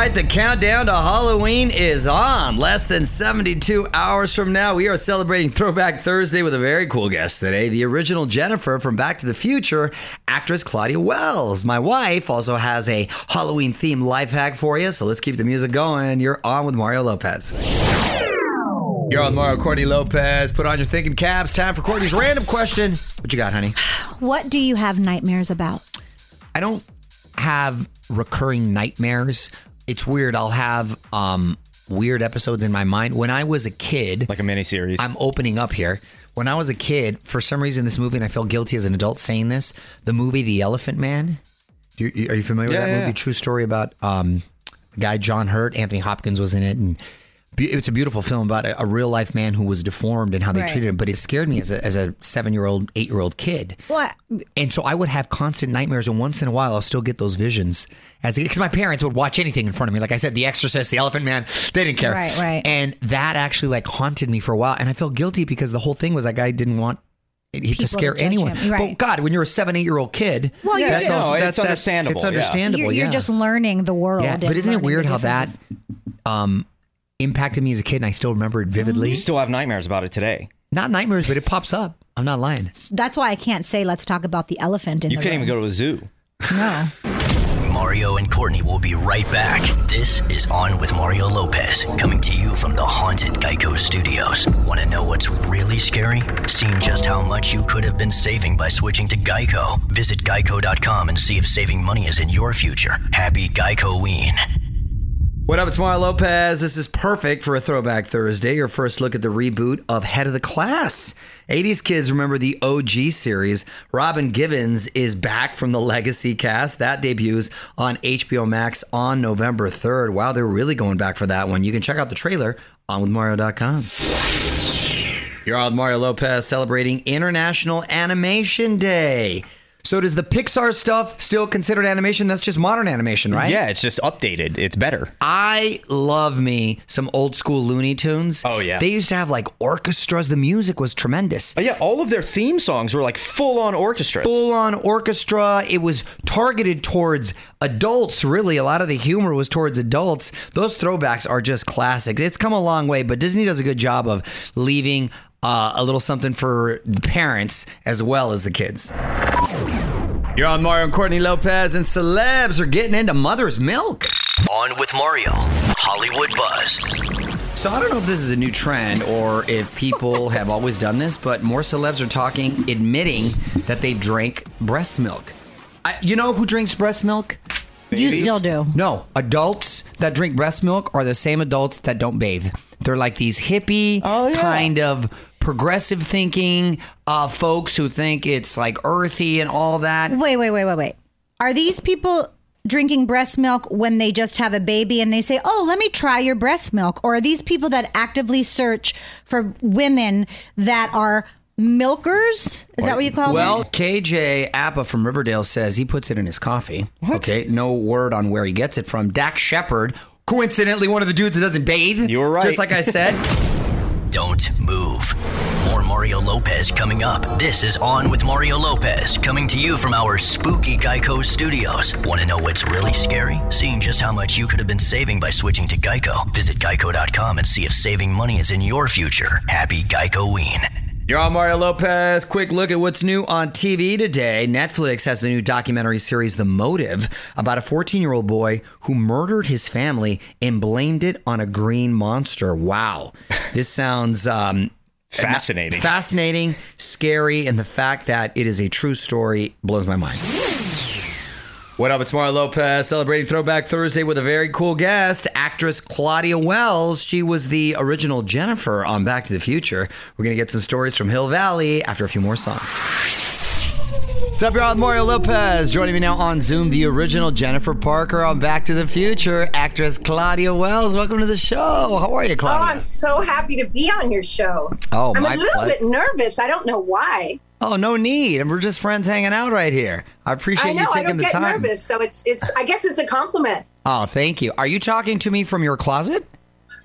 right, the countdown to Halloween is on. Less than 72 hours from now, we are celebrating Throwback Thursday with a very cool guest today. The original Jennifer from Back to the Future, actress Claudia Wells. My wife also has a Halloween themed life hack for you, so let's keep the music going. You're on with Mario Lopez. You're on Mario Courtney Lopez. Put on your thinking caps. Time for Courtney's random question. What you got, honey? What do you have nightmares about? I don't have recurring nightmares. It's weird. I'll have um, weird episodes in my mind. When I was a kid, like a miniseries. I'm opening up here. When I was a kid, for some reason, this movie, and I feel guilty as an adult saying this, the movie The Elephant Man. Do you, are you familiar Yeah, with that yeah, movie? yeah. True story about um, the guy John Hurt. Anthony Hopkins was in it, and it's a beautiful film about a, a real life man who was deformed and how they Right. treated him. But it scared me as a, as a seven year old, eight year old kid. What? And so I would have constant nightmares, and once in a while, I'll still get those visions. As because my parents would watch anything in front of me, like I said, The Exorcist, The Elephant Man, they didn't care. Right, right. And that actually like haunted me for a while, and I felt guilty because the whole thing was that guy didn't want it to to scare judge anyone. him, right. But God, when you're a seven, eight year old kid, Well, you're that's just- also No, it's that's that's- understandable, It's yeah. understandable. You're, you're yeah. just learning the world. yeah. But isn't it weird how that um impacted me as a kid, and I still remember it vividly. You still have nightmares about it today. Not nightmares, but it pops up. I'm not lying. That's why I can't say let's talk about the elephant in the You the can't room. even go to a zoo. No. Mario and Courtney will be right back. This is On with Mario Lopez, coming to you from the haunted Geico Studios. Want to know what's really scary? Seeing just how much you could have been saving by switching to Geico. Visit geico.com and see if saving money is in your future. Happy Geico-ween. What up, it's Mario Lopez. This is perfect for a Throwback Thursday, your first look at the reboot of Head of the Class. 80s kids remember the OG series. Robin Givens is back from the Legacy cast. That debuts on HBO Max on November 3rd. Wow, they're really going back for that one. You can check out the trailer on withmario.com. You're on with Mario Lopez celebrating International Animation Day. So does the Pixar stuff still considered animation? That's just modern animation, right? Yeah, it's just updated. It's better. I love me some old school Looney Tunes. Oh, yeah. They used to have like orchestras. The music was tremendous. Oh, yeah, all of their theme songs were like full on orchestras. Full on orchestra. It was targeted towards adults, really. A lot of the humor was towards adults. Those throwbacks are just classics. It's come a long way, but Disney does a good job of leaving uh, a little something for the parents as well as the kids. You're on Mario and Courtney Lopez, and celebs are getting into mother's milk. On with Mario, Hollywood Buzz. So I don't know if this is a new trend or if people have always done this, but more celebs are talking, admitting that they drank breast milk. I, you know who drinks breast milk? You still do. No, adults that drink breast milk are the same adults that don't bathe. They're like these hippie Oh, yeah. kind of progressive thinking uh, folks who think it's like earthy and all that. Wait, wait, wait, wait, wait. Are these people drinking breast milk when they just have a baby and they say, "Oh, let me try your breast milk"? Or are these people that actively search for women that are milkers? Is that what you call Well, them? Well, KJ Appa from Riverdale says he puts it in his coffee. Okay, no word on where he gets it from. Dax Shepard, coincidentally one of the dudes that doesn't bathe. You were right. Just like I said. Don't move. More Mario Lopez coming up. This is On with Mario Lopez, coming to you from our spooky Geico studios. Want to know what's really scary? Seeing just how much you could have been saving by switching to Geico. Visit geico.com and see if saving money is in your future. Happy Geico-ween. You're on Mario Lopez. Quick look at what's new on TV today. Netflix has the new documentary series The Motive about a 14 year old boy who murdered his family and blamed it on a green monster. Wow. This sounds um, Fascinating. fascinating, scary, and the fact that it is a true story blows my mind. What up? It's Mario Lopez celebrating Throwback Thursday with a very cool guest, actress Claudia Wells. She was the original Jennifer on Back to the Future. We're going to get some stories from Hill Valley after a few more songs. What's up, y'all? Mario Lopez joining me now on Zoom, the original Jennifer Parker on Back to the Future, actress Claudia Wells. Welcome to the show. How are you, Claudia? Oh? I'm so happy to be on your show. Oh, I'm a little bit nervous. I don't know why. Oh, no need. And we're just friends hanging out right here. I appreciate I know you I taking don't the get time. nervous, so it's it's. I guess it's a compliment. Oh, thank you. Are you talking to me from your closet?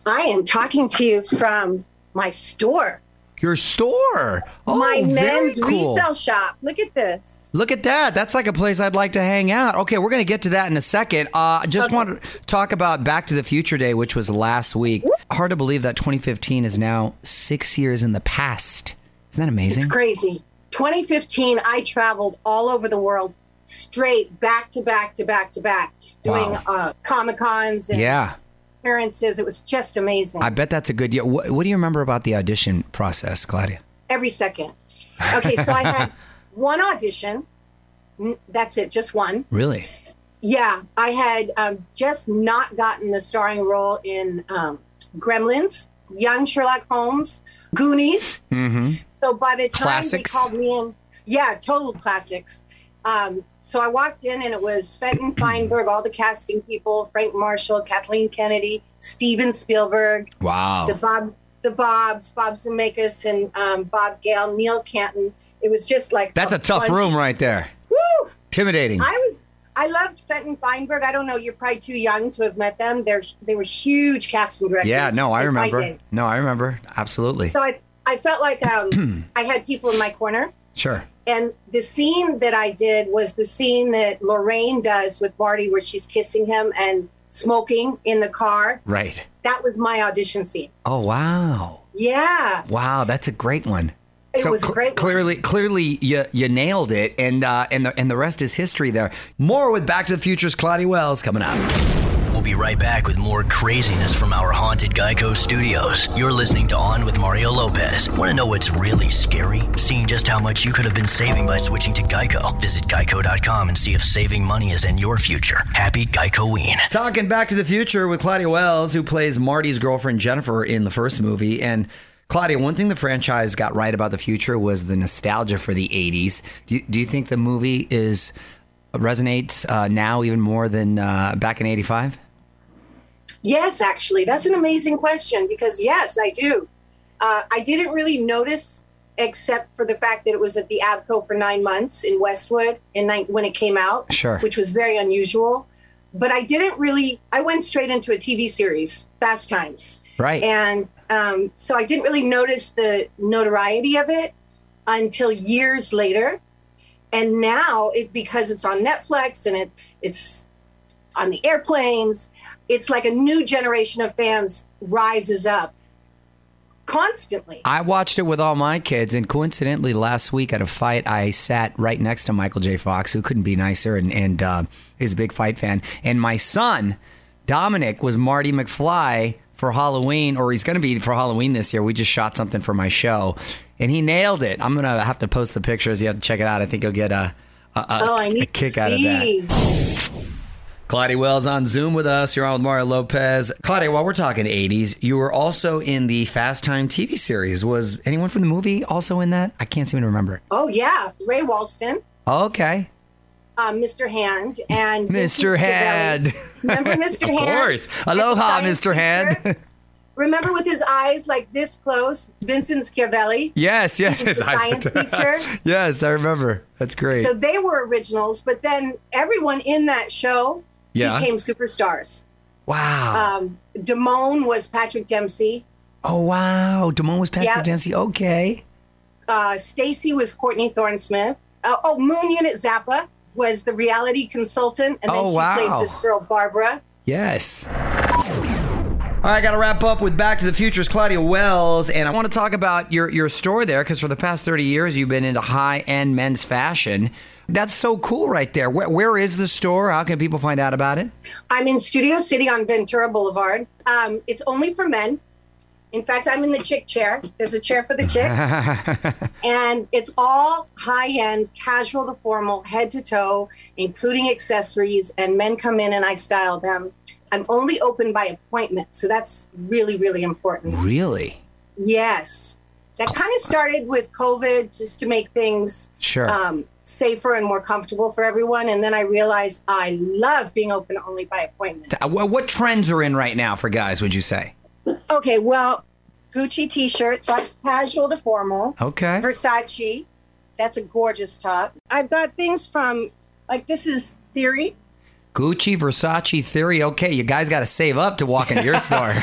I am talking to you from my store. Your store. Oh, My men's cool. resale shop. Look at this. Look at that. That's like a place I'd like to hang out. Okay, we're going to get to that in a second. Uh, I just Okay. want to talk about Back to the Future Day, which was last week. Hard to believe that 2015 is now six years in the past. Isn't that amazing? It's crazy. 2015, I traveled all over the world, straight back to back to back to back, doing Wow. uh, Comic Cons and Yeah. appearances. It was just amazing. I bet that's a good year. What, what do you remember about the audition process, Claudia? Every second. Okay, so I had one audition. That's it, just one. Really? Yeah, I had um, just not gotten the starring role in um, Gremlins, Young Sherlock Holmes, Goonies. Mm-hmm. So by the time Classics. they called me in, yeah, total classics. Um, so I walked in and it was Fenton Feinberg, all the casting people, Frank Marshall, Kathleen Kennedy, Steven Spielberg, Wow. the Bob, the Bobs, Bob Zemeckis, and um, Bob Gale, Neil Canton. It was just like That's a tough bunch- room right there. Woo! Intimidating. I was. I loved Fenton Feinberg. I don't know. You're probably too young to have met them. They're they were huge casting directors. Yeah, no, I remember. No, I remember. Absolutely. So I I felt like um, I had people in my corner. Sure. And the scene that I did was the scene that Lorraine does with Marty, where she's kissing him and smoking in the car. Right. That was my audition scene. Oh, wow. Yeah, Wow, that's a great one. It great one. Clearly, clearly, you you nailed it, and uh, and the and the rest is history. There. More with Back to the Future's Claudia Wells coming up. Be right back with more craziness from our haunted Geico studios. You're listening to On with Mario Lopez. Want to know what's really scary? Seeing just how much you could have been saving by switching to Geico. Visit geico.com and see if saving money is in your future. Happy Geico-ween. Talking Back to the Future with Claudia Wells, who plays Marty's girlfriend Jennifer in the first movie. And Claudia, one thing the franchise got right about the future was the nostalgia for the '80s. Do you, do you think the movie is resonates uh, now even more than uh, back in '85? Yes, actually, that's an amazing question because yes, I do. Uh, I didn't really notice, except for the fact that it was at the Avco for nine months in Westwood in ni- when it came out, Sure. which was very unusual. But I didn't really. I went straight into a TV series, Fast Times, Right. and um, so I didn't really notice the notoriety of it until years later. And now, it because it's on Netflix and it it's on the airplanes, it's like a new generation of fans rises up constantly. I watched it with all my kids, and coincidentally, last week at a fight, I sat right next to Michael J. Fox, who couldn't be nicer, and, and uh, is a big fight fan. And my son, Dominic, was Marty McFly for Halloween, or he's going to be for Halloween this year. We just shot something for my show, and he nailed it. I'm going to have to post the pictures. You have to check it out. I think you'll get a, a, a, oh, I a need kick to out of that. Claudia Wells on Zoom with us. You're on with Mario Lopez. Claudia, while we're talking 80s, you were also in the Fast Time TV series. Was anyone from the movie also in that? I can't seem to remember. Oh yeah, Ray Walston, Okay. uh, Mr. Hand, and Mr. Hand. Remember Mr. Of Hand? Of course. Aloha, Mr. Hand. teacher? Remember with his eyes like this close, Vincent Schiavelli. yes, yes. science teacher. yes, I remember. That's great. So they were originals, but then everyone in that show Yeah. became superstars. wow. Um, Damone was Patrick Dempsey. oh, wow. Damone was Patrick Yeah. Dempsey. Okay. Uh, Stacy was Courtney Thorne Smith. Uh, oh, Moon Unit Zappa was the reality consultant, and then Oh, she wow. played this girl Barbara. Yes. All right, I got to wrap up with Back to the Future's Claudia Wells, and I want to talk about your your store there because for the past thirty years you've been into high end men's fashion. That's so cool, right there. Where, where is the store? How can people find out about it? I'm in Studio City on Ventura Boulevard. Um, it's only for men. In fact, I'm in the chick chair. There's a chair for the chicks. and it's all high end, casual to formal, head to toe, including accessories. And men come in and I style them. I'm only open by appointment. So that's really, really important. really? Yes. That kind of started with COVID just to make things Sure. um, safer and more comfortable for everyone. And then I realized I love being open only by appointment. What trends are in right now for guys? Would you say? Okay, well, Gucci t-shirts, like casual to formal. Okay. Versace, that's a gorgeous top. I've got things from like this is Theory. Gucci, Versace, Theory. Okay, you guys got to save up to walk into your store.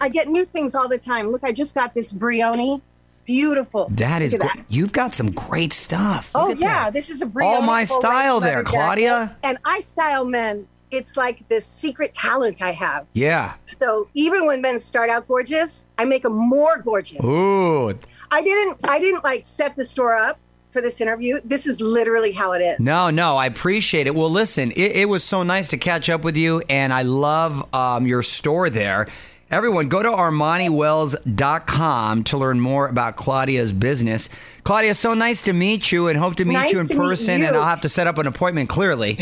I get new things all the time. Look, I just got this Brioni beautiful. That is great. You've got some great stuff. Look Oh yeah, that. this is a Brioni All my style there. Claudia. And I style men. It's like this secret talent I have. Yeah. So even when men start out gorgeous, I make them more gorgeous. Ooh. I didn't I didn't like set the store up for this interview. This is literally how it is. No, no, I appreciate it. Well, listen, it, it was so nice to catch up with you, and I love um, your store there. Everyone, go to ArmaniWells.com to learn more about Claudia's business. Claudia, so nice to meet you and hope to meet Nice you in person. And. I'll have to set up an appointment clearly.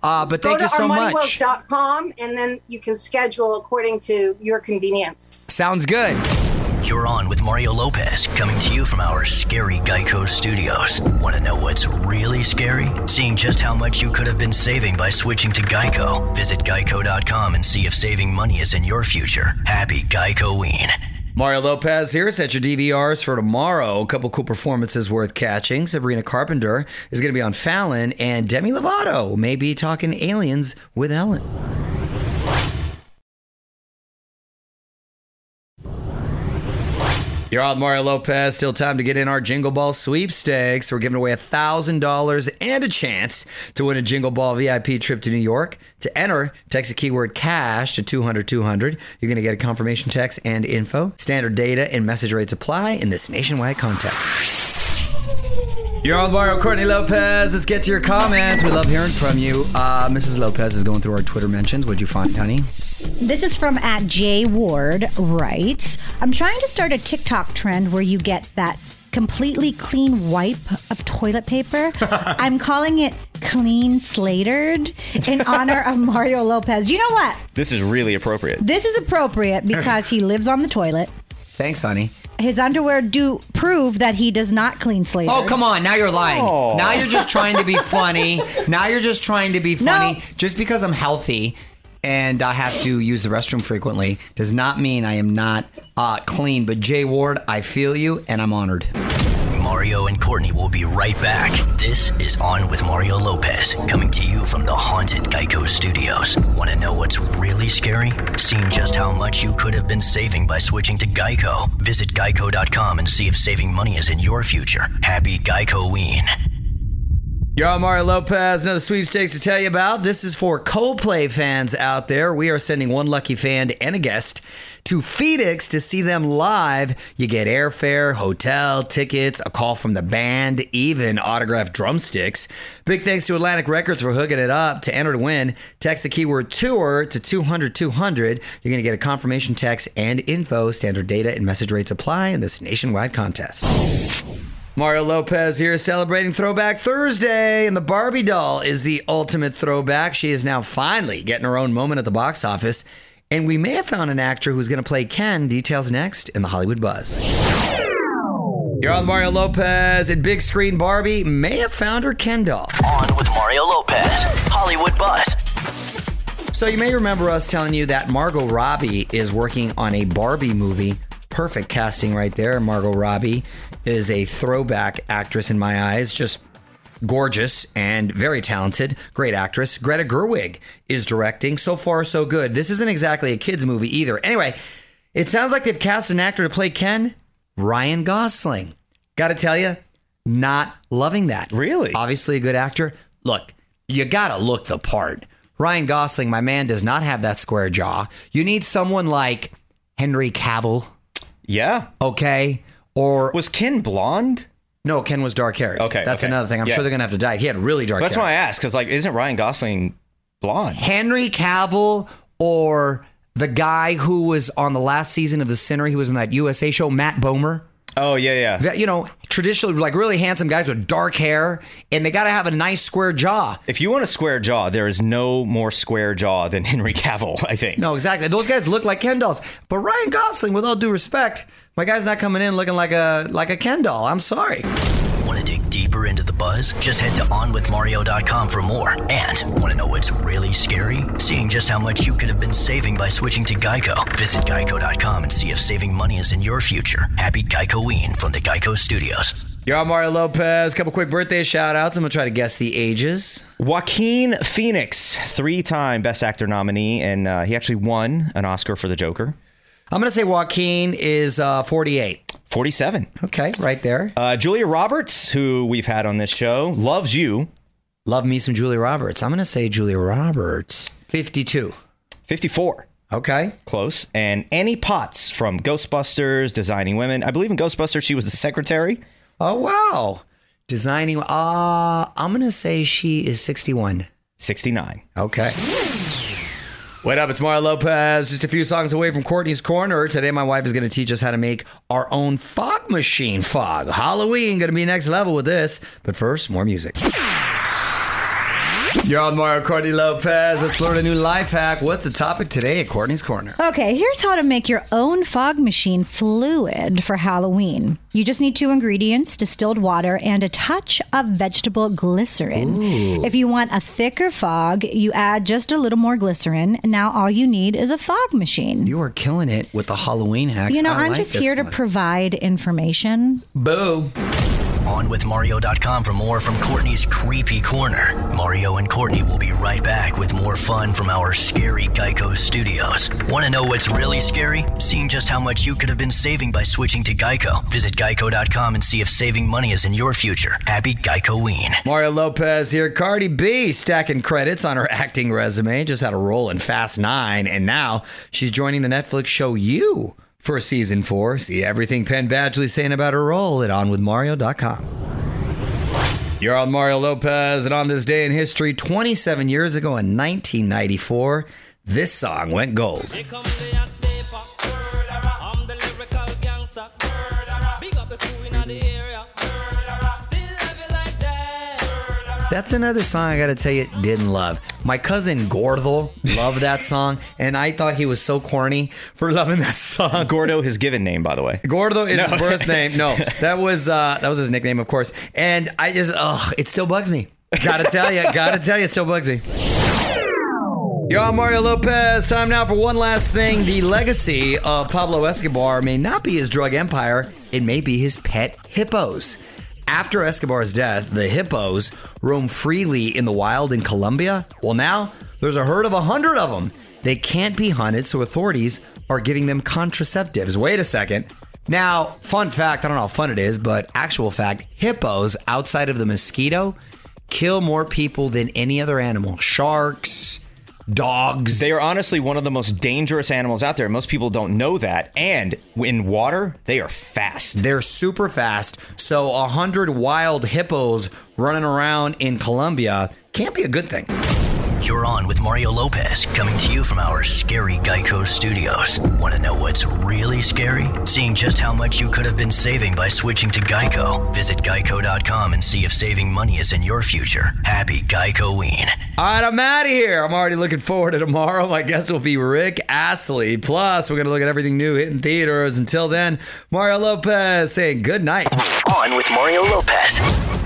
Uh, but Go thank you so much. ArmaniWells.com and then you can schedule according to your convenience. Sounds good. You're on with Mario Lopez, coming to you from our scary Geico studios. Want to know what's really scary? Seeing just how much you could have been saving by switching to Geico. Visit geico.com and see if saving money is in your future. Happy Geico-ween. Mario Lopez here. Set your DVRs for tomorrow. A couple cool performances worth catching. Sabrina Carpenter is going to be on Fallon, and Demi Lovato may be talking aliens with Ellen. You're on Mario Lopez. Still time to get in our Jingle Ball sweepstakes. We're giving away $1,000 and a chance to win a Jingle Ball VIP trip to New York. To enter, text the keyword cash to 200 200. You're going to get a confirmation text and info. Standard data and message rates apply in this nationwide contest. You're on Mario Courtney Lopez. Let's get to your comments. We love hearing from you. Uh, Mrs. Lopez is going through our Twitter mentions. What'd you find, honey? This is from at J Ward writes, I'm trying to start a TikTok trend where you get that completely clean wipe of toilet paper. I'm calling it clean slatered in honor of Mario Lopez. You know what? This is really appropriate. This is appropriate because he lives on the toilet. Thanks, honey. His underwear do prove that he does not clean slatered. Oh, come on. Now you're lying. Now you're just trying to be funny. Now you're just trying to be funny. No. Just because I'm healthy and I have to use the restroom frequently does not mean I am not uh, clean. But Jay Ward, I feel you and I'm honored. Mario and Courtney will be right back. This is On with Mario Lopez, coming to you from the haunted Geico Studios. Want to know what's really scary? Seeing just how much you could have been saving by switching to Geico. Visit geico.com and see if saving money is in your future. Happy Geico-ween. On Mario Lopez. Another sweepstakes to tell you about. This is for Coldplay fans out there. We are sending one lucky fan and a guest to Phoenix to see them live. You get airfare, hotel, tickets, a call from the band, even autographed drumsticks. Big thanks to Atlantic Records for hooking it up. To enter to win, text the keyword tour to 200 200. You're going to get a confirmation text and info. Standard data and message rates apply in this nationwide contest. Mario Lopez here celebrating Throwback Thursday, and the Barbie doll is the ultimate throwback. She is now finally getting her own moment at the box office, and we may have found an actor who's going to play Ken. Details next in the Hollywood Buzz. You're on Mario Lopez, and big screen Barbie may have found her Ken doll. On with Mario Lopez, Hollywood Buzz. So you may remember us telling you that Margot Robbie is working on a Barbie movie. Perfect casting right there. Margot Robbie is a throwback actress in my eyes, just gorgeous and very talented, great actress. Greta Gerwig is directing. So far, so good. This isn't exactly a kids movie either. Anyway, it sounds like they've cast an actor to play Ken, Ryan Gosling. Got to tell you, not loving that. Really? Obviously, a good actor. Look, you got to look the part. Ryan Gosling, my man, does not have that square jaw. You need someone like Henry Cavill, Yeah. okay? Or Was Ken blonde? no, Ken was dark haired. Okay, that's okay. another thing. I'm Yeah. sure they're gonna have to dye. He had really dark hair. That's hair. why I asked, because like, isn't Ryan Gosling blonde? Henry Cavill or the guy who was on the last season of The Sinner. He was on that USA show, Matt Bomer. Oh yeah, yeah. That, You know, traditionally like really handsome guys with dark hair, and they got to have a nice square jaw. If you want a square jaw, there is no more square jaw than Henry Cavill. I think. No, exactly. Those guys look like Ken dolls. But Ryan Gosling, with all due respect, my guy's not coming in looking like a like a Ken doll. I'm sorry. Want to dig deeper into the buzz? Just head to onwithmario.com for more. And want to know what's really scary? Seeing just how much you could have been saving by switching to Geico. Visit geico.com and see if saving money is in your future. Happy Geico-ween from the Geico Studios. You're on Mario Lopez. couple quick birthday shout outs. I'm gonna try to guess the ages. Joaquin Phoenix, three-time Best Actor nominee, and uh, he actually won an Oscar for The Joker. I'm going to say Joaquin is uh, 48. 47. Okay, right there. Uh, Julia Roberts, who we've had on this show, loves you. Love me some Julia Roberts. I'm going to say Julia Roberts, 52. 54. Okay. Close. And Annie Potts from Ghostbusters, Designing Women. I believe in Ghostbusters, she was the secretary. Oh, wow. Designing. Uh, I'm going to say she is 61. 69. Okay. What up? It's Mario Lopez. Just a few songs away from Courtney's Corner. Today, my wife is going to teach us how to make our own fog machine fog. Halloween going to be next level with this. But first, more music. You're on Mario Courtney Lopez. Let's learn a new life hack. What's the topic today at Courtney's Corner? Okay, here's how to make your own fog machine fluid for Halloween. You just need two ingredients distilled water and a touch of vegetable glycerin. If you want a thicker fog, you add just a little more glycerin. Now all you need is a fog machine. You are killing it with the Halloween hacks. You know, I I'm like just here to provide information. Boo. On with Mario.com for more from Courtney's Creepy Corner. Mario and Courtney will be right back with more fun from our scary Geico studios. Want to know what's really scary? Seeing just how much you could have been saving by switching to Geico. Visit geico.com and see if saving money is in your future. Happy Geicoween. Mario Lopez here. Cardi B stacking credits on her acting resume. Just had a role in Fast Nine, and now she's joining the Netflix show You for season four. See everything Penn Badgley's saying about her role at OnWithMario.com. You're on Mario Lopez, and on this day in history, 27 years ago in 1994, this song went gold. That's another song I gotta tell you didn't love. My cousin Gordo loved that song, and I thought he was so corny for loving that song. Gordo, his given name, by the way. Gordo is his birth name. No, that was uh, that was his nickname, of course. And I just, ugh, it still bugs me. Gotta tell you, gotta tell you, it still bugs me. Yo, I'm Mario Lopez. Time now for one last thing. The legacy of Pablo Escobar may not be his drug empire, it may be his pet hippos. After Escobar's death, the hippos roam freely in the wild in Colombia. Well, now there's a herd of a hundred of them. They can't be hunted, so authorities are giving them contraceptives. Wait a second. Now, fun fact I don't know how fun it is, but actual fact hippos outside of the mosquito kill more people than any other animal. Sharks, dogs. They are honestly one of the most dangerous animals out there. Most people don't know that. And in water, they are fast. They're super fast. So a hundred wild hippos running around in Colombia can't be a good thing. You're on with Mario Lopez, coming to you from our scary Geico studios. Want to know what's really scary? Seeing just how much you could have been saving by switching to Geico. Visit geico.com and see if saving money is in your future. Happy Geicoween. All right, I'm out of here. I'm already looking forward to tomorrow. My guest will be Rick Astley. Plus, we're going to look at everything new hitting theaters. Until then, Mario Lopez saying good night. On with Mario Lopez.